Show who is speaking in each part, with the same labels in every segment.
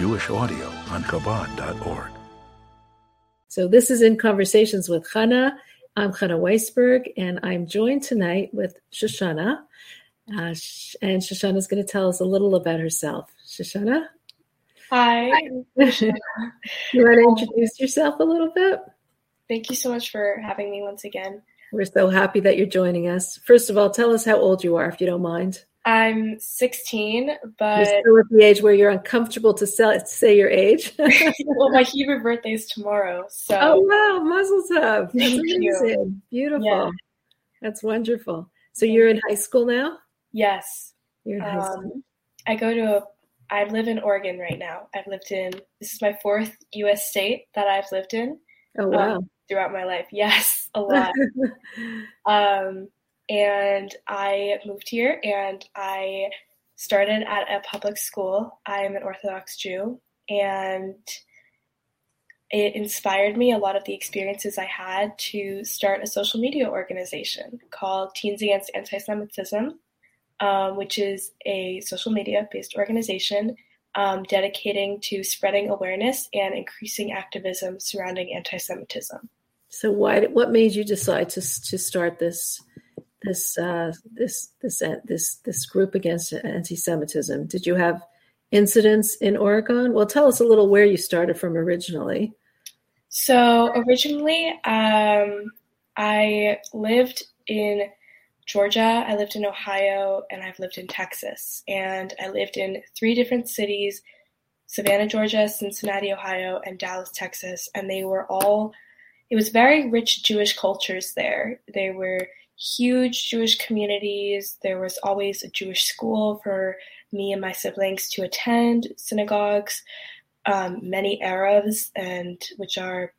Speaker 1: Jewish audio on Chabad.org.
Speaker 2: So this is in Conversations with Chana. I'm Chana Weisberg, and I'm joined tonight with Shoshana. Uh, and Shoshana is going to tell us a little about herself. Shoshana?
Speaker 3: Hi.
Speaker 2: you want to introduce yourself a little bit?
Speaker 3: Thank you so much for having me once again.
Speaker 2: We're so happy that you're joining us. First of all, tell us how old you are, if you don't mind.
Speaker 3: I'm 16, but
Speaker 2: you're still at the age where you're uncomfortable to sell, say your age.
Speaker 3: well, my Hebrew birthday is tomorrow, so
Speaker 2: oh wow, Mazel Tov! That's
Speaker 3: Thank
Speaker 2: amazing,
Speaker 3: you.
Speaker 2: beautiful.
Speaker 3: Yeah.
Speaker 2: That's wonderful. So you're in high school now.
Speaker 3: yes,
Speaker 2: You're in high school.
Speaker 3: um, I go to a. I live in Oregon right now. I've lived in. This is my fourth U.S. state that I've lived in
Speaker 2: oh wow.
Speaker 3: throughout my life. Yes, a lot. um, and I moved here and I started at a public school. I'm an Orthodox Jew, and it inspired me a lot of the experiences I had to start a social media organization called Teens Against Anti Semitism, um, which is a social media based organization um, dedicating to spreading awareness and increasing activism surrounding anti Semitism.
Speaker 2: so why? What made you decide to to start this this uh, this this uh, this this group against anti-Semitism? Did you have incidents in Oregon? Well, tell us a little where you started from originally.
Speaker 3: So originally, um, I lived in Georgia, I lived in Ohio, and I've lived in Texas. And I lived in three different cities Savannah, Georgia, Cincinnati, Ohio, and Dallas, Texas. And they were all, it was very rich Jewish cultures there. They were huge Jewish communities. There was always a Jewish school for me and my siblings to attend, synagogues um, many eruvs, and which are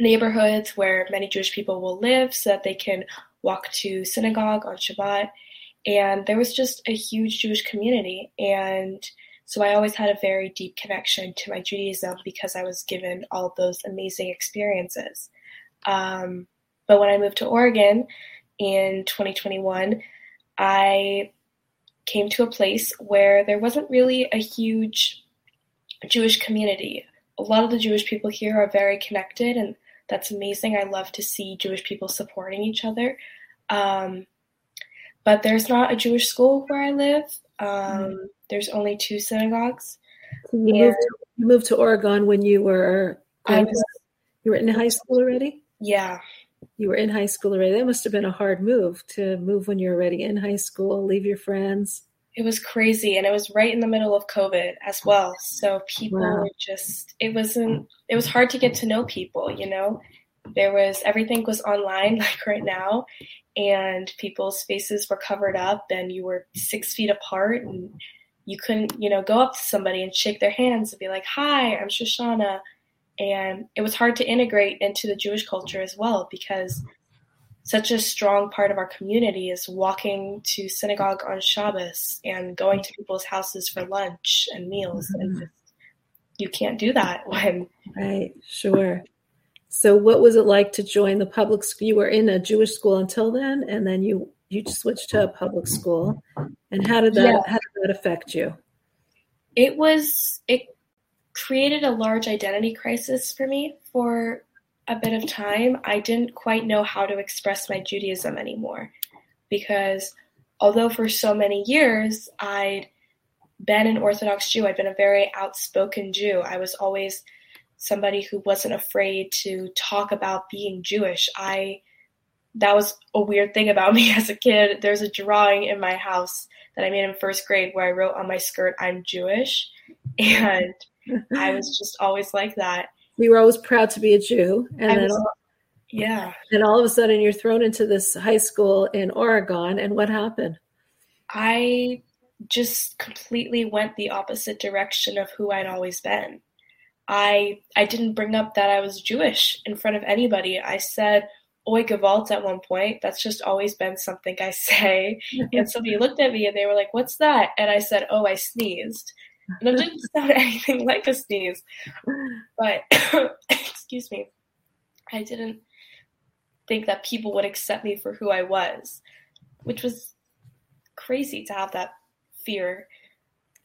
Speaker 3: neighborhoods where many Jewish people will live so that they can walk to synagogue on Shabbat. And there was just a huge Jewish community. And so I always had a very deep connection to my Judaism because I was given all of those amazing experiences. Um, but when I moved to Oregon in 2021, I came to a place where there wasn't really a huge Jewish community. A lot of the Jewish people here are very connected, and that's amazing. I love to see Jewish people supporting each other. Um, but there's not a Jewish school where I live. Um,
Speaker 2: Mm.
Speaker 3: There's only two synagogues.
Speaker 2: So you moved to, you moved to Oregon when you were
Speaker 3: was,
Speaker 2: you were in high school already.
Speaker 3: yeah,
Speaker 2: You were in high school already. That must have been a hard move to move when you're already in high school, leave your friends.
Speaker 3: it was crazy, and it was right in the middle of COVID as well. So people
Speaker 2: Wow.
Speaker 3: were just, it wasn't, it was hard to get to know people, you know? There was, everything was online, like right now, and people's faces were covered up, and you were six feet apart, and you couldn't, you know, go up to somebody and shake their hands and be like, Hi, I'm Shoshana. And it was hard to integrate into the Jewish culture as well because such a strong part of our community is walking to synagogue on Shabbos and going to people's houses for lunch and meals. And mm-hmm. just, you can't do that when
Speaker 2: Right, sure. So, what was it like to join the public school? You were in a Jewish school until then, and then you you switched to a public school. And how did that
Speaker 3: Yeah.
Speaker 2: how did that affect you?
Speaker 3: it was, it created a large identity crisis for me for a bit of time. I didn't quite know how to express my Judaism anymore because although for so many years I'd been an Orthodox Jew, I'd been a very outspoken Jew. I was always somebody who wasn't afraid to talk about being Jewish. I that was a weird thing about me as a kid. There's a drawing in my house that I made in first grade where I wrote on my skirt, I'm Jewish. And I was just always like that.
Speaker 2: You were always proud to be a Jew, and
Speaker 3: I
Speaker 2: then
Speaker 3: was-
Speaker 2: all,
Speaker 3: Yeah.
Speaker 2: and all of a sudden you're thrown into this high school in Oregon. And what happened?
Speaker 3: I just completely went the opposite direction of who I'd always been. I I didn't bring up that I was Jewish in front of anybody. I said Oy Gevalt at one point. That's just always been something I say. And somebody looked at me and they were like, What's that? And I said, Oh, I sneezed. And it didn't sound anything like a sneeze. But excuse me. I didn't think that people would accept me for who I was, which was crazy to have that fear.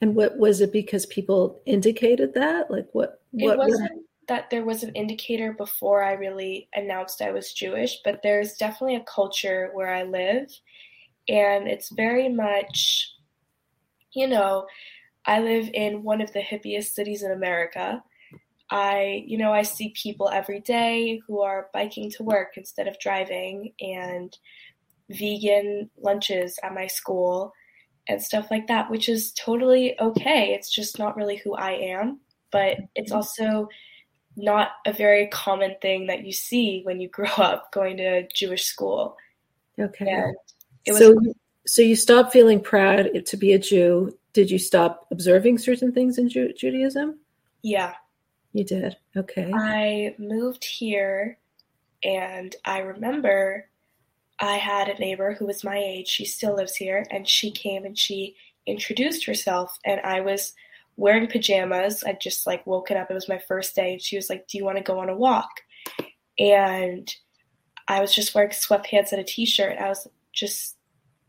Speaker 2: And what was it because people indicated that? Like what? what
Speaker 3: it wasn't what? that there was an indicator before I really announced I was Jewish, but there's definitely a culture where I live, and it's very much, you know, I live in one of the hippiest cities in America. I, you know, I see people every day who are biking to work instead of driving and vegan lunches at my school and stuff like that, which is totally okay. It's just not really who I am, but it's also not a very common thing that you see when you grow up going to Jewish school.
Speaker 2: Okay. Was- so, so you stop feeling proud to be a Jew. Did you stop observing certain things in Ju- Judaism?
Speaker 3: Yeah.
Speaker 2: You did. Okay.
Speaker 3: I moved here and I remember I had a neighbor who was my age. She still lives here, and she came and she introduced herself. And I was wearing pajamas. I'd just like woken up. It was my first day. And she was like, Do you want to go on a walk? And I was just wearing sweatpants and a t shirt. I was just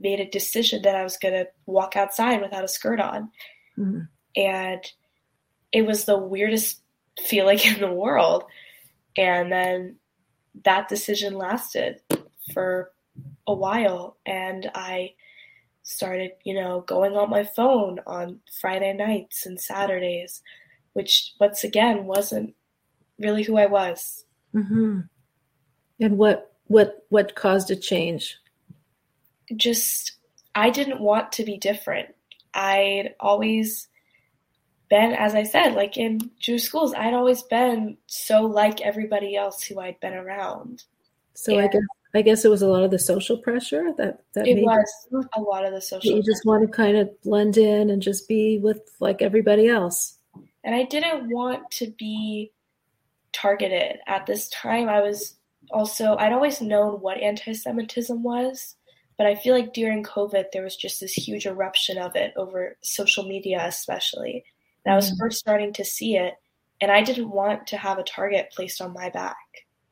Speaker 3: made a decision that I was going to walk outside without a skirt on. Mm-hmm. And it was the weirdest feeling in the world. And then that decision lasted for a while and I started, you know, going on my phone on Friday nights and Saturdays, which once again wasn't really who I was.
Speaker 2: Mm-hmm. And what what what caused a change?
Speaker 3: Just I didn't want to be different. I'd always been, as I said, like in Jewish schools, I'd always been so like everybody else who I'd been around.
Speaker 2: So and I guess I guess it was a lot of the social pressure that that
Speaker 3: it was you, a lot of the social.
Speaker 2: You just want to kind of blend in and just be with like everybody else.
Speaker 3: And I didn't want to be targeted at this time. I was also I'd always known what anti-Semitism was, but I feel like during COVID there was just this huge eruption of it over social media, especially. And I was mm. first starting to see it, and I didn't want to have a target placed on my back.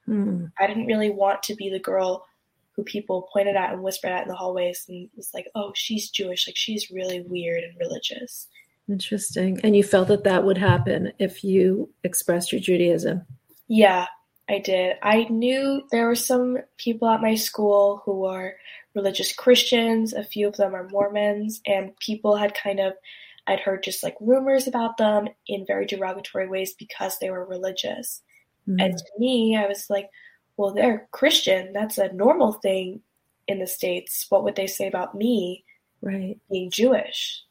Speaker 3: Mm. I didn't really want to be the girl who people pointed at and whispered at in the hallways and was like, oh, she's Jewish. Like, she's really weird and religious.
Speaker 2: Interesting. And you felt that that would happen if you expressed your Judaism?
Speaker 3: Yeah, I did. I knew there were some people at my school who are religious Christians, a few of them are Mormons, and people had kind of, I'd heard just like rumors about them in very derogatory ways because they were religious. Mm-hmm. And to me, I was like, well, they're Christian. That's a normal thing in the States. What would they say about me
Speaker 2: right.
Speaker 3: being Jewish?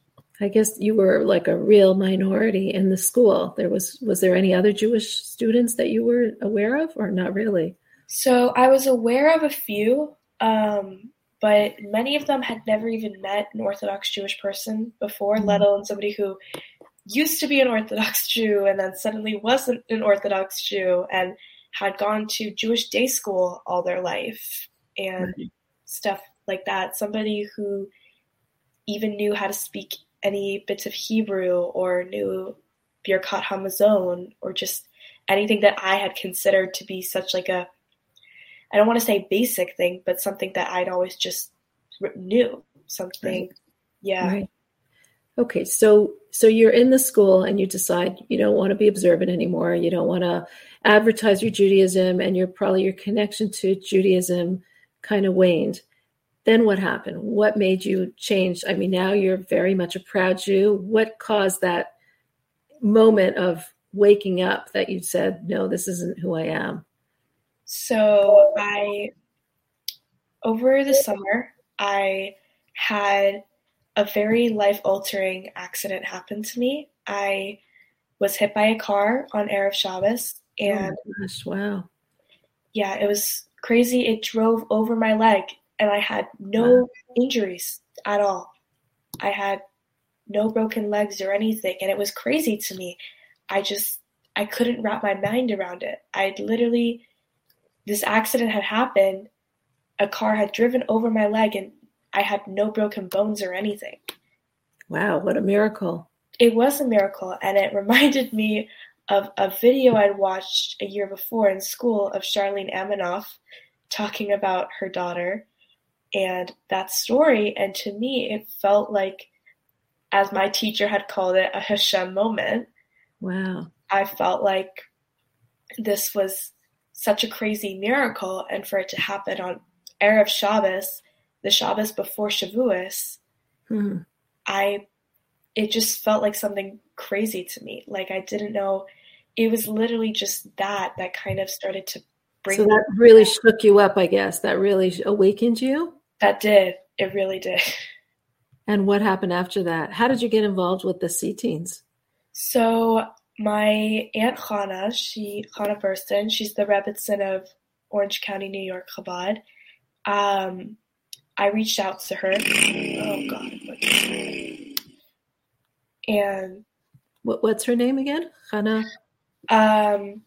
Speaker 2: I guess you were like a real minority in the school. There was was there any other Jewish students that you were aware of or not really?
Speaker 3: So I was aware of a few, um, but many of them had never even met an Orthodox Jewish person before, mm-hmm. let alone somebody who used to be an Orthodox Jew and then suddenly wasn't an Orthodox Jew and had gone to Jewish day school all their life and right. stuff like that. Somebody who even knew how to speak any bits of Hebrew or knew Birkat Hamazon or just anything that I had considered to be such like a I don't want to say basic thing, but something that I'd always just knew something. Right. Yeah. Right.
Speaker 2: Okay, so so you're in the school and you decide you don't want to be observant anymore. You don't want to advertise your Judaism, and your probably your connection to Judaism kind of waned. Then what happened? What made you change? I mean, now you're very much a proud Jew. What caused that moment of waking up that you said, "No, this isn't who I am"?
Speaker 3: So I, over the summer, I had a very life altering accident happen to me. I was hit by a car on Erev Shabbos, oh and
Speaker 2: oh gosh, wow,
Speaker 3: yeah, it was crazy. It drove over my leg, and I had no wow. injuries at all. I had no broken legs or anything, and it was crazy to me. I just I couldn't wrap my mind around it. I literally this accident had happened. A car had driven over my leg and I had no broken bones or anything.
Speaker 2: Wow, what a miracle.
Speaker 3: It was a miracle, and it reminded me of a video I'd watched a year before in school of Charlene Aminoff talking about her daughter and that story. And to me, it felt like as my teacher had called it, a Hashem moment.
Speaker 2: Wow.
Speaker 3: I felt like this was such a crazy miracle, and for it to happen on Erev Shabbos, the Shabbos before Shavuos,
Speaker 2: Hmm.
Speaker 3: I it just felt like something crazy to me. Like I didn't know it was literally just that that kind of started to bring
Speaker 2: So that really shook you up, I guess. That really awakened you.
Speaker 3: that did. It really did.
Speaker 2: And what happened after that? How did you get involved with the C teens?
Speaker 3: So my aunt Chana, she Chana Burstyn, she's the Rebbetzin of Orange County, New York, Chabad. Um, I reached out to her. Oh God, and
Speaker 2: What, what's her name again? Hannah.
Speaker 3: um,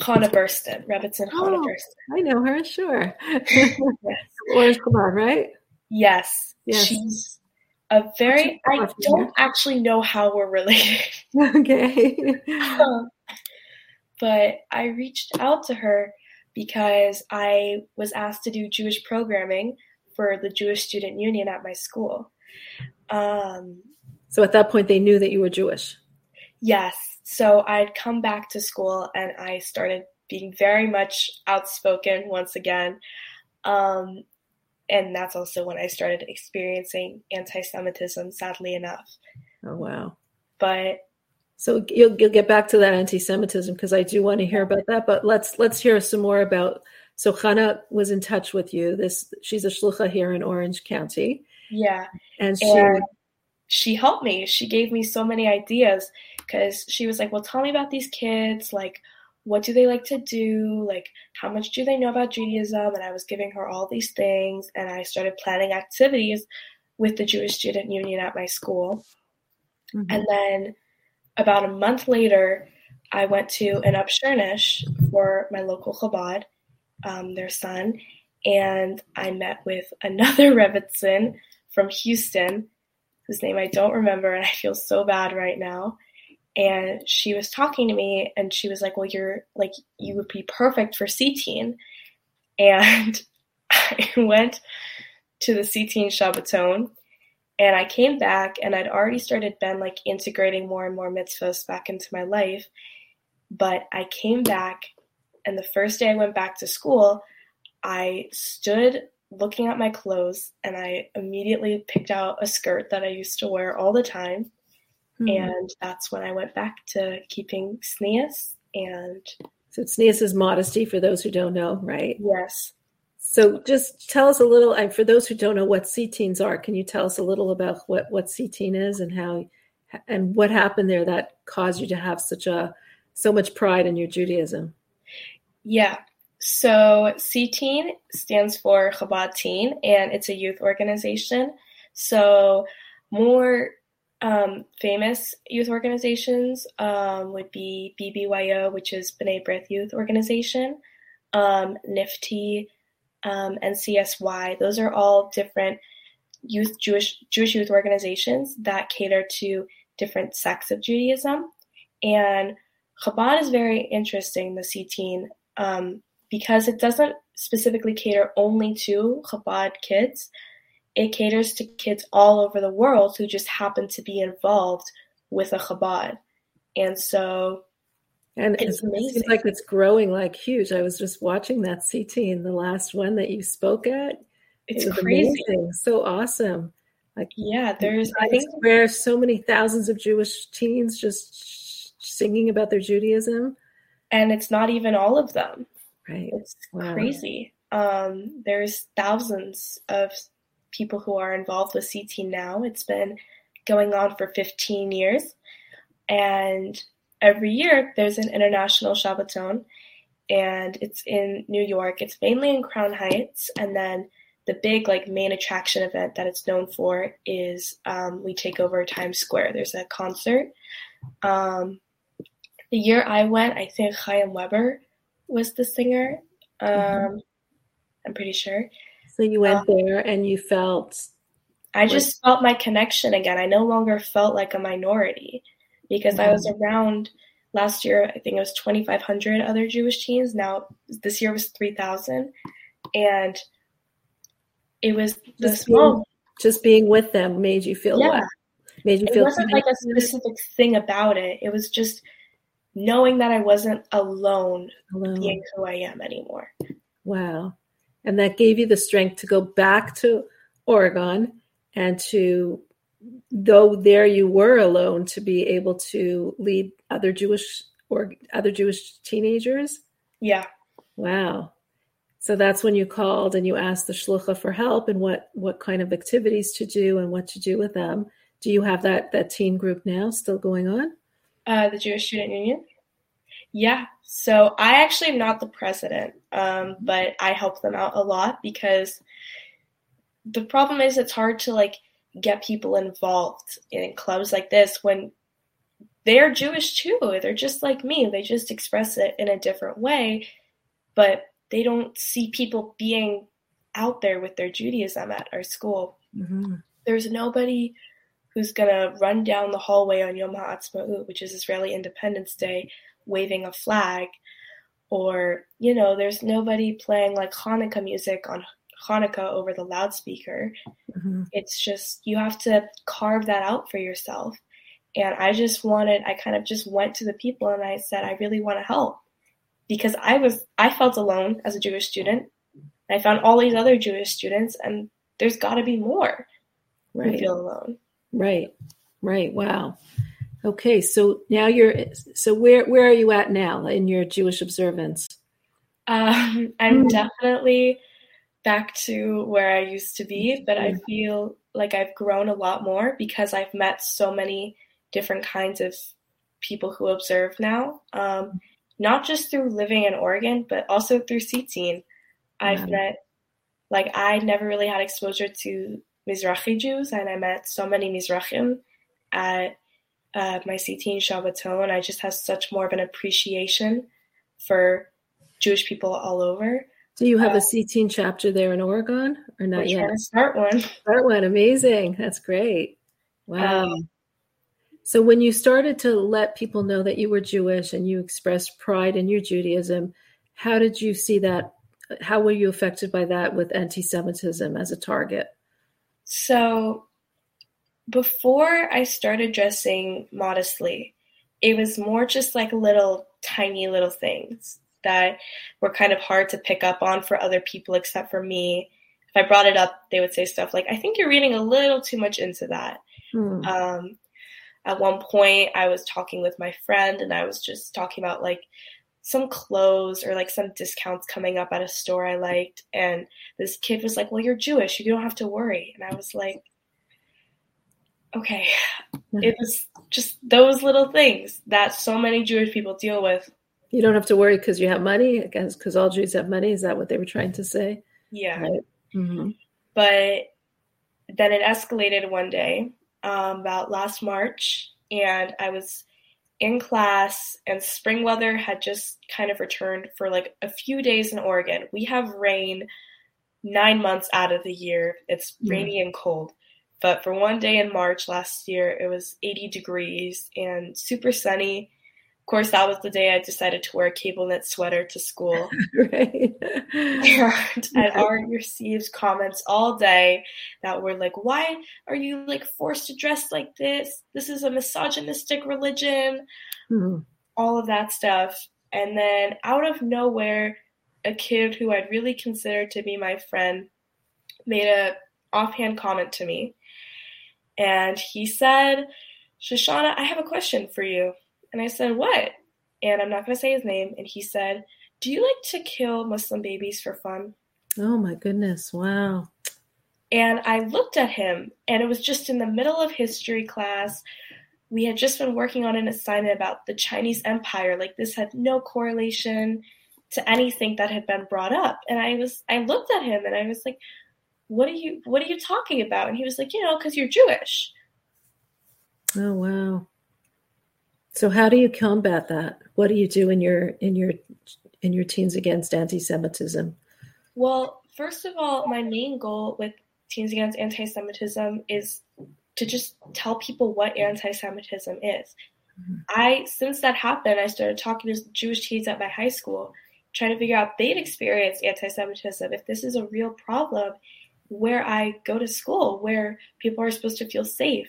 Speaker 3: Chana Burstyn, Rebbetzin
Speaker 2: Oh.
Speaker 3: Burstyn.
Speaker 2: I know her, sure.
Speaker 3: Yes.
Speaker 2: Orange Chabad, right?
Speaker 3: Yes,
Speaker 2: Yes.
Speaker 3: she's a very. I don't actually know how we're related.
Speaker 2: Okay.
Speaker 3: Um, but I reached out to her because I was asked to do Jewish programming for the Jewish Student Union at my school. Um,
Speaker 2: So at that point, they knew that you were Jewish.
Speaker 3: yes, so I'd come back to school and I started being very much outspoken once again. Um, and that's also when I started experiencing anti Semitism, sadly enough.
Speaker 2: Oh, wow.
Speaker 3: But
Speaker 2: So you'll, you'll get back to that anti-Semitism because I do want to hear about that. But let's let's hear some more about. So Hannah was in touch with you. This she's a shlucha here in Orange County,
Speaker 3: yeah,
Speaker 2: and she
Speaker 3: and she helped me. She gave me so many ideas because she was like, "Well, tell me about these kids. Like, what do they like to do? Like, how much do they know about Judaism?" And I was giving her all these things, and I started planning activities with the Jewish Student Union at my school.
Speaker 2: Mhm.
Speaker 3: And then about a month later, I went to an Upsherinish for my local Chabad, um, their son, and I met with another Rebbetzin from Houston, whose name I don't remember, and I feel so bad right now. And she was talking to me, and she was like, "Well, you're like you would be perfect for C-Teen." And I went to the C-Teen Shabbaton, and I came back, and I'd already started been like integrating more and more mitzvahs back into my life. But I came back, and the first day I went back to school, I stood looking at my clothes and I immediately picked out a skirt that I used to wear all the time.
Speaker 2: Mhm.
Speaker 3: And that's when I went back to keeping tznius. And
Speaker 2: so tznius is modesty for those who don't know, right?
Speaker 3: yes,
Speaker 2: So just tell us a little. And for those who don't know what C teens are, can you tell us a little about what what C teen is and how and what happened there that caused you to have such a so much pride in your Judaism?
Speaker 3: yeah. So C-Teen stands for Chabad Teen, and it's a youth organization. So more um, famous youth organizations um, would be BBYO, which is B'nai B'rith Youth Organization, um, NFTY, um, NCSY. Those are all different youth Jewish Jewish youth organizations that cater to different sects of Judaism. And Chabad is very interesting, the C-Teen, um, because it doesn't specifically cater only to Chabad kids. It caters to kids all over the world who just happen to be involved with a Chabad. And so,
Speaker 2: And
Speaker 3: It's
Speaker 2: it seems like it's growing like huge. I was just watching that C-Teen in the last one that you spoke at.
Speaker 3: it's
Speaker 2: it
Speaker 3: crazy.
Speaker 2: amazing, so awesome. Like
Speaker 3: Yeah, there's, I think,
Speaker 2: Square, so many thousands of Jewish teens just singing about their Judaism.
Speaker 3: and it's not even all of them.
Speaker 2: Right.
Speaker 3: It's
Speaker 2: Wow.
Speaker 3: crazy. Um, there's thousands of people who are involved with C-Teen now. It's been going on for 15 years. And every year there's an international Shabbaton, and it's in New York. It's mainly in Crown Heights. And then the big, like, main attraction event that it's known for is um, we take over Times Square. There's a concert. Um, the year I went, I think Chaim Weber was the singer. Um,
Speaker 2: Mhm.
Speaker 3: I'm pretty sure.
Speaker 2: So you went um, there and you felt
Speaker 3: I just felt my connection again. I no longer felt like a minority because I mm-hmm. was around last year. I think it was 2,500 other Jewish teens. Now this year was 3,000, and it was the
Speaker 2: Just
Speaker 3: small.
Speaker 2: just being with them made you feel
Speaker 3: Yeah.
Speaker 2: well. Made you
Speaker 3: it
Speaker 2: feel
Speaker 3: wasn't like a specific thing about it. It was just knowing that I wasn't alone,
Speaker 2: alone.
Speaker 3: being who I am anymore.
Speaker 2: Wow. And that gave you the strength to go back to Oregon and to, though there you were alone, to be able to lead other Jewish or other Jewish teenagers.
Speaker 3: Yeah.
Speaker 2: Wow. So that's when you called and you asked the shlucha for help and what what kind of activities to do and what to do with them. Do you have that that teen group now still going on?
Speaker 3: Uh, the Jewish Student Union. Yeah. So I actually am not the president, um, but I help them out a lot because the problem is it's hard to like get people involved in clubs like this when they're Jewish too. They're just like me. They just express it in a different way, but they don't see people being out there with their Judaism at our school.
Speaker 2: Mm-hmm.
Speaker 3: There's nobody who's gonna run down the hallway on Yom HaAtzmaut, which is Israeli Independence Day, waving a flag, or you know, there's nobody playing like Hanukkah music on Hanukkah over the loudspeaker.
Speaker 2: Mm-hmm.
Speaker 3: It's just you have to carve that out for yourself. And I just wanted, I kind of just went to the people and I said, I really want to help because I was, I felt alone as a Jewish student. I found all these other Jewish students, and there's got to be more
Speaker 2: right.
Speaker 3: who feel alone.
Speaker 2: Right, right. Wow. Okay, so now you're so where where are you at now in your Jewish observance?
Speaker 3: Um, I'm definitely back to where I used to be, but I feel like I've grown a lot more because I've met so many different kinds of people who observe now. Um, not just through living in Oregon, but also through C-Teen. I've
Speaker 2: Wow.
Speaker 3: met, like, I never really had exposure to Mizrahi Jews, and I met so many Mizrahim at uh, my C-Teen Shabbaton. I just have such more of an appreciation for Jewish people all over.
Speaker 2: Do you have
Speaker 3: Uh,
Speaker 2: a C-Teen chapter there in Oregon or not yet?
Speaker 3: start one.
Speaker 2: Start one. Amazing. That's great. Wow.
Speaker 3: Um,
Speaker 2: so when you started to let people know that you were Jewish and you expressed pride in your Judaism, how did you see that? How were you affected by that with anti-Semitism as a target?
Speaker 3: So before I started dressing modestly, it was more just like little tiny little things that were kind of hard to pick up on for other people except for me. If I brought it up, they would say stuff like, I think you're reading a little too much into that.
Speaker 2: Hmm.
Speaker 3: Um, at one point, I was talking with my friend and I was just talking about like some clothes or like some discounts coming up at a store I liked. And this kid was like, Well, you're Jewish. You don't have to worry. And I was like, Okay. It was just those little things that so many Jewish people deal with.
Speaker 2: You don't have to worry because you have money, I guess, because all Jews have money. Is that what they were trying to say?
Speaker 3: Yeah.
Speaker 2: Right. Mm-hmm.
Speaker 3: But then it escalated one day, um, about last March, and I was in class, and spring weather had just kind of returned for like a few days in Oregon. We have rain nine months out of the year, it's
Speaker 2: Yeah.
Speaker 3: rainy and cold. But for one day in March last year, it was 80 degrees and super sunny. Of course, that was the day I decided to wear a cable knit sweater to school.
Speaker 2: right.
Speaker 3: and I'd already received comments all day that were like, "Why are you like forced to dress like this? This is a misogynistic religion."
Speaker 2: Hmm.
Speaker 3: All of that stuff, and then out of nowhere, a kid who I'd really considered to be my friend made a offhand comment to me, and he said, "Shoshana, I have a question for you." And I said, "What?" And I'm not going to say his name. And he said, "Do you like to kill Muslim babies for fun?"
Speaker 2: Oh my goodness! Wow.
Speaker 3: And I looked at him, and it was just in the middle of history class. We had just been working on an assignment about the Chinese Empire. Like this had no correlation to anything that had been brought up. And I was, I looked at him, and I was like, "What are you, what are you talking about?" And he was like, "You know, because you're Jewish."
Speaker 2: Oh wow. So how do you combat that? What do you do in your in your in your teens against anti-Semitism?
Speaker 3: Well, first of all, my main goal with Teens Against Anti Semitism is to just tell people what anti Semitism is.
Speaker 2: Mhm.
Speaker 3: I, since that happened, I started talking to Jewish teens at my high school, trying to figure out if they'd experienced anti Semitism, if this is a real problem where I go to school, where people are supposed to feel safe.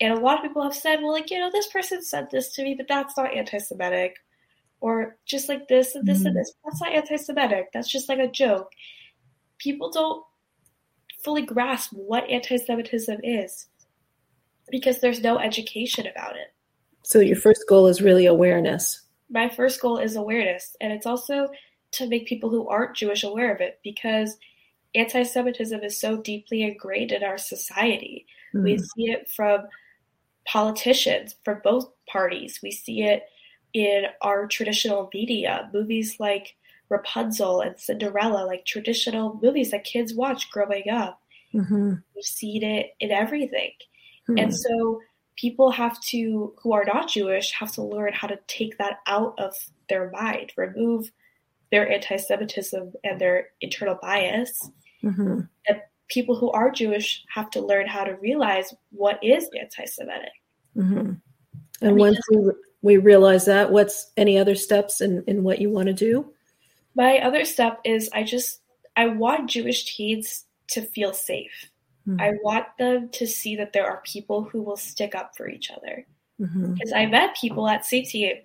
Speaker 3: And a lot of people have said, well, like, you know, this person said this to me, but that's not anti Semitic. Or just like this and this mm-hmm. and this. That's not anti Semitic. That's just like a joke. People don't fully grasp what anti Semitism is because there's no education about it.
Speaker 2: So, your first goal is really awareness.
Speaker 3: My first goal is awareness. And it's also to make people who aren't Jewish aware of it because anti Semitism is so deeply ingrained in our society. Mm. We see it from politicians from both parties. We see it in our traditional media, movies like Rapunzel and Cinderella, like traditional movies that kids watch growing up. Mm-hmm. We've seen it in everything. Mm-hmm. And so people have to, who are not Jewish, have to learn how to take that out of their mind, remove their anti Semitism and their internal bias. Mm-hmm. And people who are Jewish have to learn how to realize what is anti Semitic.
Speaker 2: Mm-hmm. And once we, we realize that, what's any other steps in, in what you want to do?
Speaker 3: My other step is I just, I want Jewish teens to feel safe. Mm-hmm. I want them to see that there are people who will stick up for each other. Mm-hmm. Because I met people at C-Teen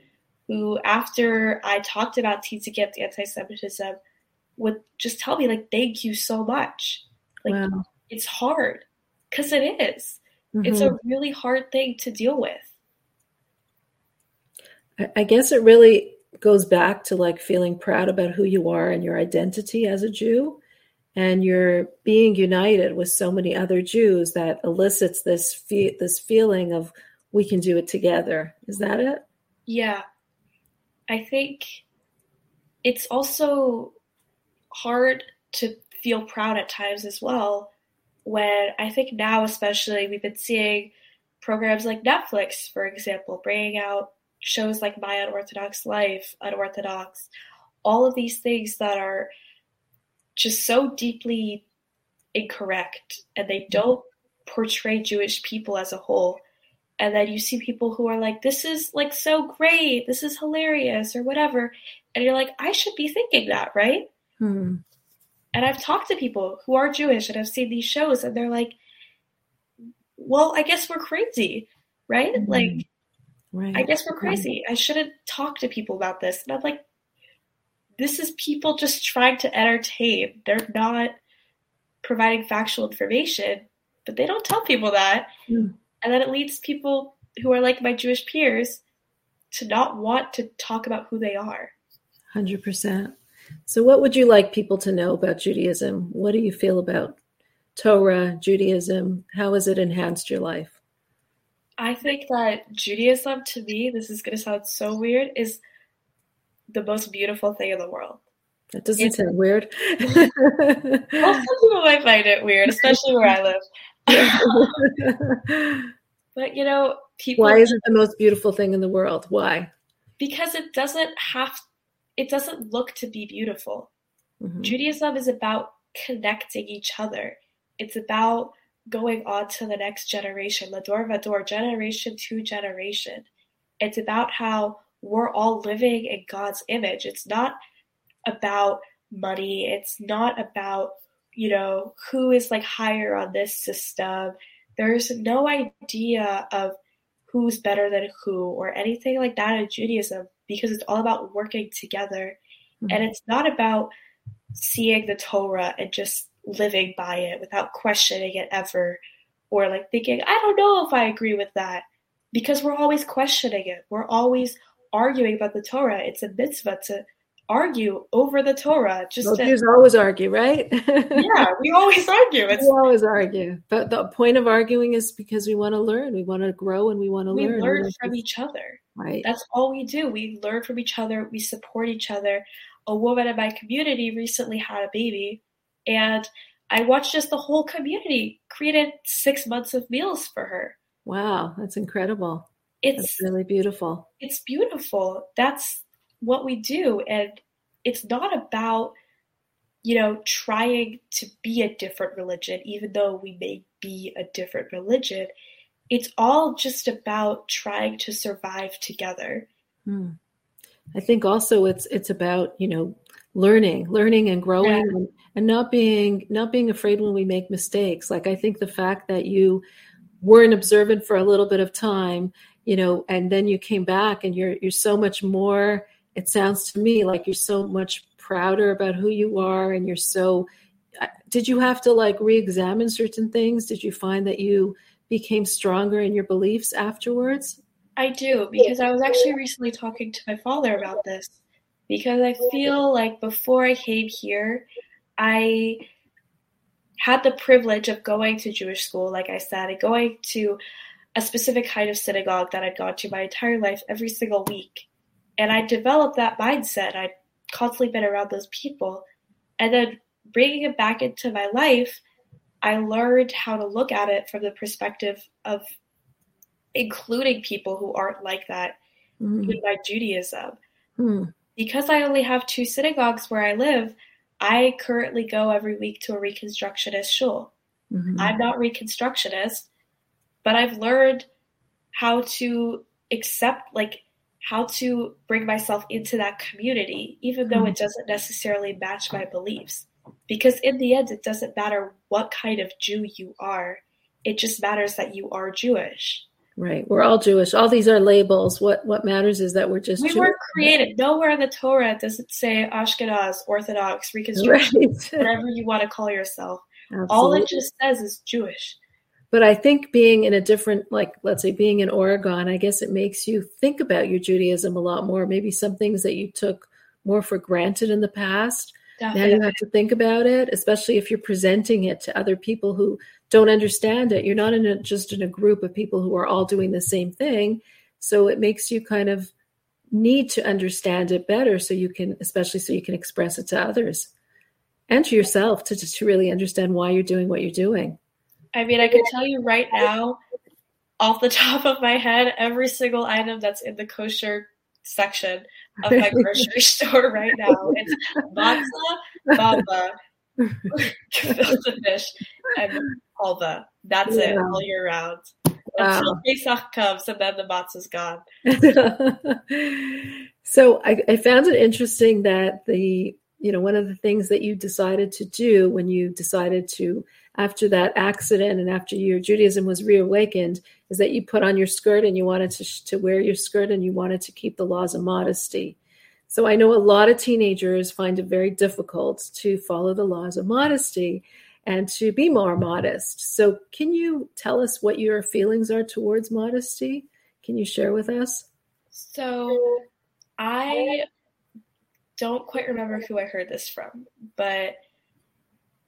Speaker 3: who, after I talked about Teens Against Anti Semitism, would just tell me, like, thank you so much. Like, wow. it's hard because it is. Mm-hmm. It's a mm-hmm. really hard thing to deal with.
Speaker 2: I guess it really goes back to like feeling proud about who you are and your identity as a Jew. And you're being united with so many other Jews that elicits this fe- this feeling of we can do it together. Is that it?
Speaker 3: Yeah, I think it's also hard to feel proud at times as well when I think now, especially, we've been seeing programs like Netflix, for example, bringing out shows like My Unorthodox Life, Unorthodox, all of these things that are just so deeply incorrect and they mm-hmm. don't portray Jewish people as a whole. And then you see people who are like, this is like so great, this is hilarious, or whatever. And you're like, I should be thinking that, right? Hmm. And I've talked to people who are Jewish and have seen these shows, and they're like, well, I guess we're crazy, right? Mm-hmm. Like, right. I guess we're crazy. Right. I shouldn't talk to people about this. And I'm like, this is people just trying to entertain. They're not providing factual information, but they don't tell people that. Mm. And then it leads people who are like my Jewish peers to not want to talk about who they are.
Speaker 2: 100%. So, what would you like people to know about Judaism? What do you feel about Torah, Judaism? How has it enhanced your life?
Speaker 3: I think that Judaism, to me, this is going to sound so weird, is the most beautiful thing in the world.
Speaker 2: That doesn't it's, sound weird.
Speaker 3: well, some people might find it weird, especially where I live. but you know, people.
Speaker 2: Why is it the most beautiful thing in the world? Why?
Speaker 3: Because it doesn't have it doesn't look to be beautiful. Mm-hmm. Judaism is about connecting each other. It's about going on to the next generation, L'dor Vador, generation to generation. It's about how we're all living in God's image. It's not about money. It's not about, you know, who is like higher on this system. There's no idea of who's better than who or anything like that in Judaism because it's all about working together. Mm-hmm. And it's not about seeing the Torah and just living by it without questioning it ever or like thinking, I don't know if I agree with that because we're always questioning it. We're always arguing about the Torah. It's a mitzvah to argue over the Torah. Just well,
Speaker 2: to, always argue, right?
Speaker 3: yeah, we always argue.
Speaker 2: It's, we always argue. But the point of arguing is because we want to learn, we want to grow, and we want to
Speaker 3: we
Speaker 2: learn.
Speaker 3: learn from each other.
Speaker 2: Right.
Speaker 3: That's all we do. We learn from each other. We support each other. A woman in my community recently had a baby, and I watched just the whole community created six months of meals for her.
Speaker 2: Wow, that's incredible.
Speaker 3: It's
Speaker 2: that's really beautiful.
Speaker 3: It's beautiful. That's what we do, and it's not about you know trying to be a different religion, even though we may be a different religion it's all just about trying to survive together.
Speaker 2: Hmm. I think also it's it's about you know learning, learning and growing, yeah. and, and not being not being afraid when we make mistakes. Like I think the fact that you weren't observant for a little bit of time, you know, and then you came back and you're you're so much more. It sounds to me like you're so much prouder about who you are, and you're so. Uh, did you have to like re-examine certain things? Did you find that you became stronger in your beliefs afterwards?
Speaker 3: I do because I was actually recently talking to my father about this because I feel like before I came here, I had the privilege of going to Jewish school, like I said, and going to a specific kind of synagogue that I'd gone to my entire life every single week. And I developed that mindset. I'd constantly been around those people. And then bringing it back into my life, I learned how to look at it from the perspective of including people who aren't like that mm. in my Judaism. Mm. Because I only have two synagogues where I live, I currently go every week to a Reconstructionist shul. Mm-hmm. I'm not Reconstructionist, but I've learned how to accept, like, how to bring myself into that community, even though it mm-hmm. doesn't necessarily match my beliefs. Because in the end, it doesn't matter what kind of Jew you are, it just matters that you are Jewish.
Speaker 2: Right. We're all Jewish. All these are labels. What what matters is that we're just
Speaker 3: We
Speaker 2: Jewish.
Speaker 3: were created. Nowhere in the Torah does it say Ashkenaz, Orthodox, Reconstruction, right. whatever you want to call yourself. Absolutely. All it just says is Jewish.
Speaker 2: But I think being in a different, like, let's say being in Oregon, I guess it makes you think about your Judaism a lot more. Maybe some things that you took more for granted in the past. Definitely. Now you have to think about it, especially if you're presenting it to other people who don't understand it. You're not in a, just in a group of people who are all doing the same thing. So it makes you kind of need to understand it better so you can, especially so you can express it to others and to yourself to, to really understand why you're doing what you're doing.
Speaker 3: I mean, I can tell you right now, off the top of my head, every single item that's in the kosher section of my grocery store right now. It's matzah, babka, gefilte fish, and halva. That's yeah. it all year round. Wow. Until Pesach comes and then the matzah's gone.
Speaker 2: so I, I found it interesting that the you know one of the things that you decided to do when you decided to after that accident and after your Judaism was reawakened is that you put on your skirt and you wanted to, to wear your skirt and you wanted to keep the laws of modesty. So I know a lot of teenagers find it very difficult to follow the laws of modesty and to be more modest. So, can you tell us what your feelings are towards modesty? Can you share with us?
Speaker 3: So, I don't quite remember who I heard this from, but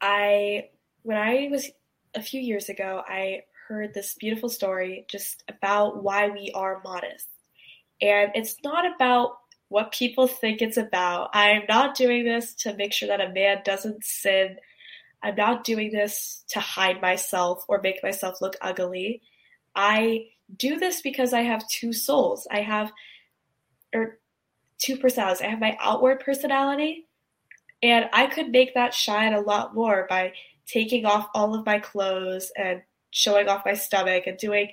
Speaker 3: I, when I was a few years ago, I heard this beautiful story just about why we are modest. And it's not about what people think it's about. I'm not doing this to make sure that a man doesn't sin I'm not doing this to hide myself or make myself look ugly. I do this because I have two souls. I have, or two personalities. I have my outward personality, and I could make that shine a lot more by taking off all of my clothes and showing off my stomach and doing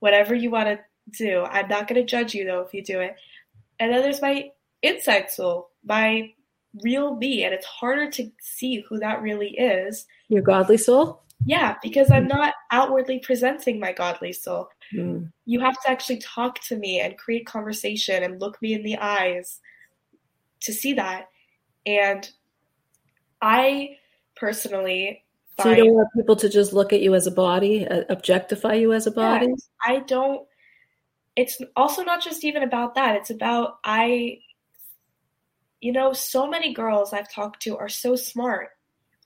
Speaker 3: whatever you want to do. I'm not going to judge you though if you do it. And then there's my inside soul, my real me and it's harder to see who that really is.
Speaker 2: Your godly soul?
Speaker 3: Yeah, because I'm not outwardly presenting my godly soul. Mm. You have to actually talk to me and create conversation and look me in the eyes to see that. And I personally
Speaker 2: so you don't want people to just look at you as a body, uh, objectify you as a body? Yeah,
Speaker 3: I don't. It's also not just even about that. It's about I you know, so many girls I've talked to are so smart.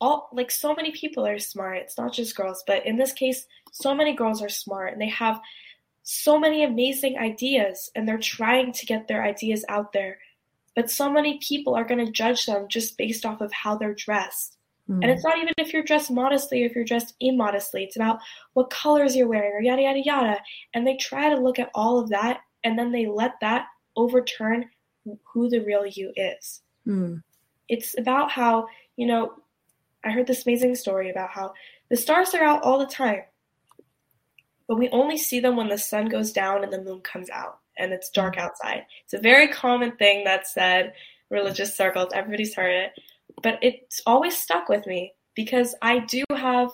Speaker 3: All like so many people are smart. It's not just girls, but in this case, so many girls are smart and they have so many amazing ideas and they're trying to get their ideas out there. But so many people are going to judge them just based off of how they're dressed. Mm. And it's not even if you're dressed modestly or if you're dressed immodestly. It's about what colors you're wearing or yada, yada, yada. And they try to look at all of that and then they let that overturn who the real you is. Mm. It's about how, you know, I heard this amazing story about how the stars are out all the time, but we only see them when the sun goes down and the moon comes out and it's dark outside. It's a very common thing that's said religious circles, everybody's heard it, but it's always stuck with me because I do have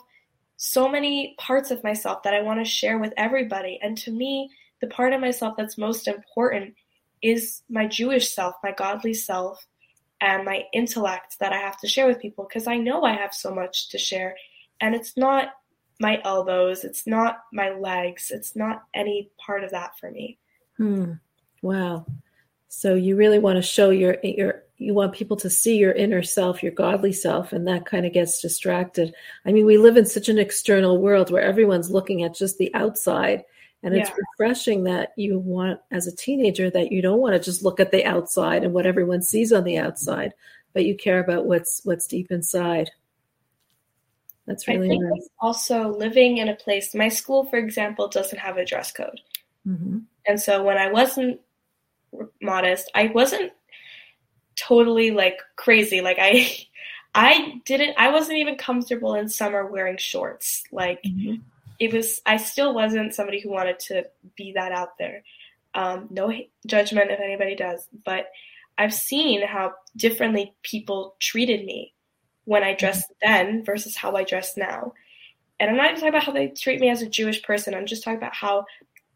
Speaker 3: so many parts of myself that I want to share with everybody. And to me, the part of myself that's most important is my Jewish self, my godly self, and my intellect that I have to share with people because I know I have so much to share. And it's not my elbows, it's not my legs, it's not any part of that for me.
Speaker 2: Hmm. Wow. So you really want to show your your you want people to see your inner self, your godly self, and that kind of gets distracted. I mean, we live in such an external world where everyone's looking at just the outside. And it's yeah. refreshing that you want, as a teenager, that you don't want to just look at the outside and what everyone sees on the outside, but you care about what's what's deep inside. That's really
Speaker 3: I think
Speaker 2: nice.
Speaker 3: Also, living in a place. My school, for example, doesn't have a dress code, mm-hmm. and so when I wasn't modest, I wasn't totally like crazy. Like I I didn't I wasn't even comfortable in summer wearing shorts. Like mm-hmm. it was I still wasn't somebody who wanted to be that out there. Um, no judgment if anybody does, but I've seen how differently people treated me when I dressed mm-hmm. then versus how I dress now. And I'm not even talking about how they treat me as a Jewish person. I'm just talking about how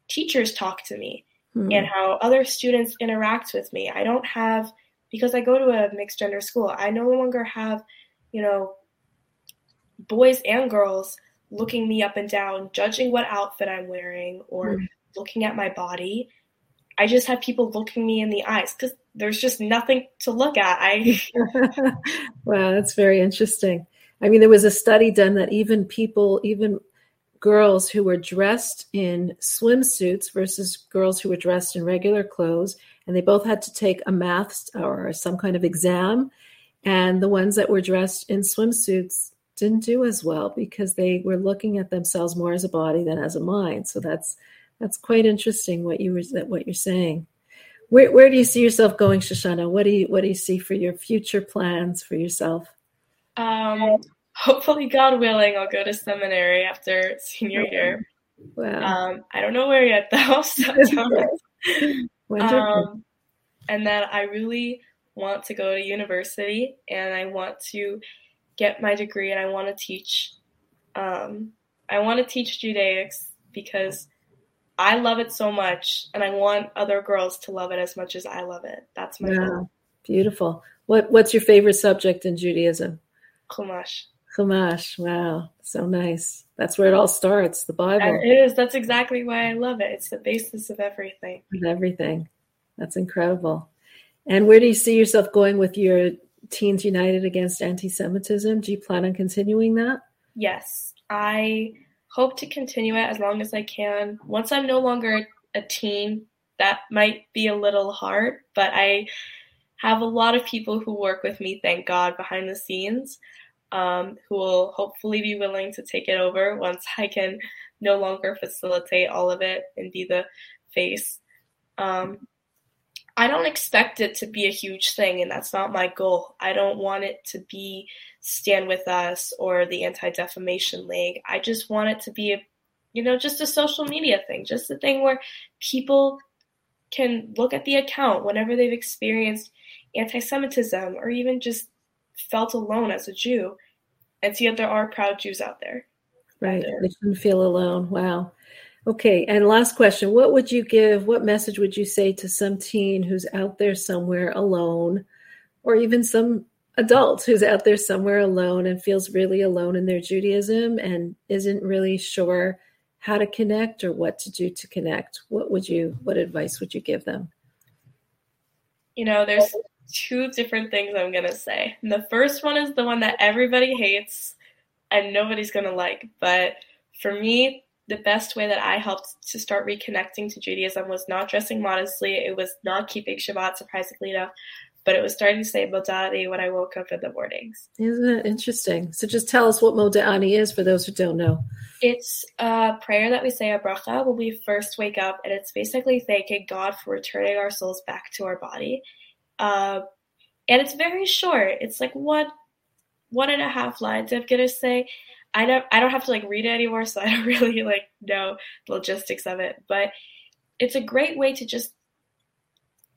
Speaker 3: teachers talk to me mm-hmm. and how other students interact with me. I don't have because I go to a mixed gender school, I no longer have, you know, boys and girls looking me up and down, judging what outfit I'm wearing or mm. looking at my body. I just have people looking me in the eyes because there's just nothing to look at. I
Speaker 2: wow, that's very interesting. I mean, there was a study done that even people, even girls who were dressed in swimsuits versus girls who were dressed in regular clothes, and they both had to take a math or some kind of exam. And the ones that were dressed in swimsuits didn't do as well because they were looking at themselves more as a body than as a mind. So that's that's quite interesting what you were what you're saying. Where where do you see yourself going, Shoshana? What do you what do you see for your future plans for yourself?
Speaker 3: Um, hopefully, God willing, I'll go to seminary after senior year. Wow. Um, I don't know where yet though. So um, and then I really want to go to university and I want to get my degree and I want to teach. Um, I want to teach Judaics because I love it so much and I want other girls to love it as much as I love it. That's my wow. goal.
Speaker 2: Beautiful. What What's your favorite subject in Judaism?
Speaker 3: Chumash.
Speaker 2: Chumash. Wow, so nice. That's where it all starts. The Bible.
Speaker 3: It is. That's exactly why I love it. It's the basis of everything.
Speaker 2: Of everything. That's incredible. And where do you see yourself going with your Teens United Against Anti-Semitism? Do you plan on continuing that?
Speaker 3: Yes, I hope to continue it as long as I can. Once I'm no longer a teen, that might be a little hard, but I have a lot of people who work with me, thank God, behind the scenes um, who will hopefully be willing to take it over once I can no longer facilitate all of it and be the face. Um, I don't expect it to be a huge thing, and that's not my goal. I don't want it to be Stand With Us or the Anti Defamation League. I just want it to be a, you know, just a social media thing, just a thing where people can look at the account whenever they've experienced anti Semitism or even just felt alone as a Jew and see that there are proud Jews out there.
Speaker 2: Right. They shouldn't feel alone. Wow. Okay. And last question What would you give, what message would you say to some teen who's out there somewhere alone, or even some adult who's out there somewhere alone and feels really alone in their Judaism and isn't really sure how to connect or what to do to connect? What would you, what advice would you give them?
Speaker 3: You know, there's two different things I'm going to say. And the first one is the one that everybody hates and nobody's going to like. But for me, the best way that I helped to start reconnecting to Judaism was not dressing modestly. It was not keeping Shabbat, surprisingly enough, but it was starting to say Modani when I woke up in the mornings.
Speaker 2: Isn't that interesting? So just tell us what Modani is for those who don't know.
Speaker 3: It's a prayer that we say a bracha when we first wake up, and it's basically thanking God for returning our souls back to our body. Uh, and it's very short. It's like one one and a half lines. I'm gonna say. I don't I don't have to like read it anymore, so I don't really like know the logistics of it. But it's a great way to just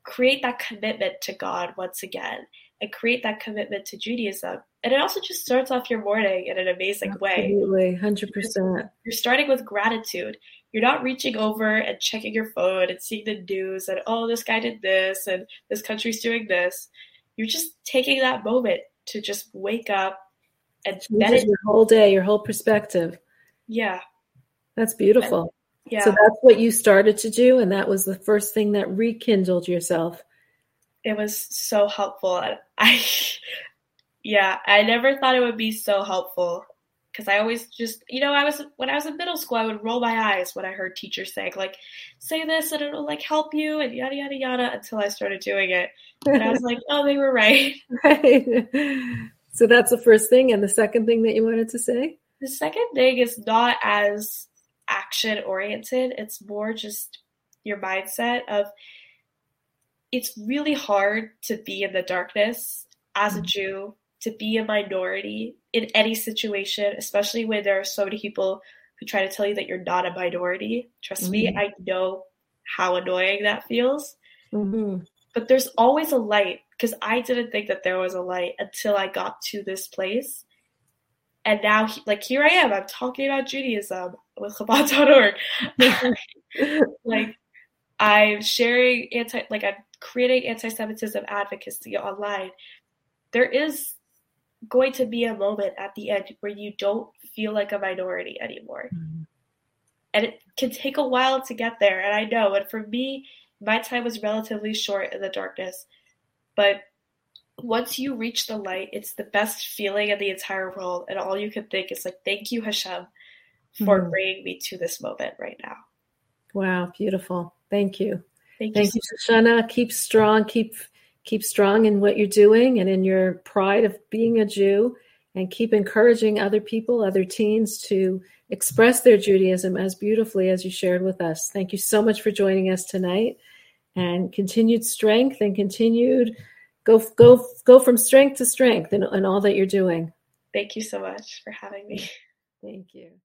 Speaker 3: create that commitment to God once again and create that commitment to Judaism and it also just starts off your morning in an amazing
Speaker 2: way. Absolutely. Hundred percent.
Speaker 3: You're starting with gratitude. You're not reaching over and checking your phone and seeing the news and oh, this guy did this and this country's doing this. You're just taking that moment to just wake up and
Speaker 2: changes your whole day, your whole perspective.
Speaker 3: Yeah,
Speaker 2: that's beautiful.
Speaker 3: Yeah.
Speaker 2: So that's what you started to do, and that was the first thing that rekindled yourself.
Speaker 3: It was so helpful. I, yeah, I never thought it would be so helpful because I always just, you know, I was when I was in middle school, I would roll my eyes when I heard teachers saying like, "Say this and it'll like help you," and yada yada yada. Until I started doing it, and I was like, "Oh, they were right."
Speaker 2: Right. So that's the first thing, and the second thing that you wanted to say.
Speaker 3: The second thing is not as action oriented. It's more just your mindset of it's really hard to be in the darkness as a mm-hmm. Jew, to be a minority in any situation, especially when there are so many people who try to tell you that you're not a minority. Trust mm-hmm. me, I know how annoying that feels.
Speaker 2: Mm-hmm.
Speaker 3: But there's always a light because I didn't think that there was a light until I got to this place and now like here I am, I'm talking about Judaism with Chabad.org. like I'm sharing anti like I'm creating anti-Semitism advocacy online. There is going to be a moment at the end where you don't feel like a minority anymore. Mm-hmm. And it can take a while to get there. And I know, and for me, my time was relatively short in the darkness. But once you reach the light, it's the best feeling in the entire world, and all you can think is like, "Thank you, Hashem, for mm bringing me to this moment right now."
Speaker 2: Wow, beautiful. Thank you.
Speaker 3: Thank,
Speaker 2: Thank you, you Shoshana. Keep strong. Keep keep strong in what you're doing and in your pride of being a Jew, and keep encouraging other people, other teens, to express their Judaism as beautifully as you shared with us. Thank you so much for joining us tonight, and continued strength and continued go go go from strength to strength in, in all that you're doing.
Speaker 3: Thank you so much for having me.
Speaker 2: Thank you.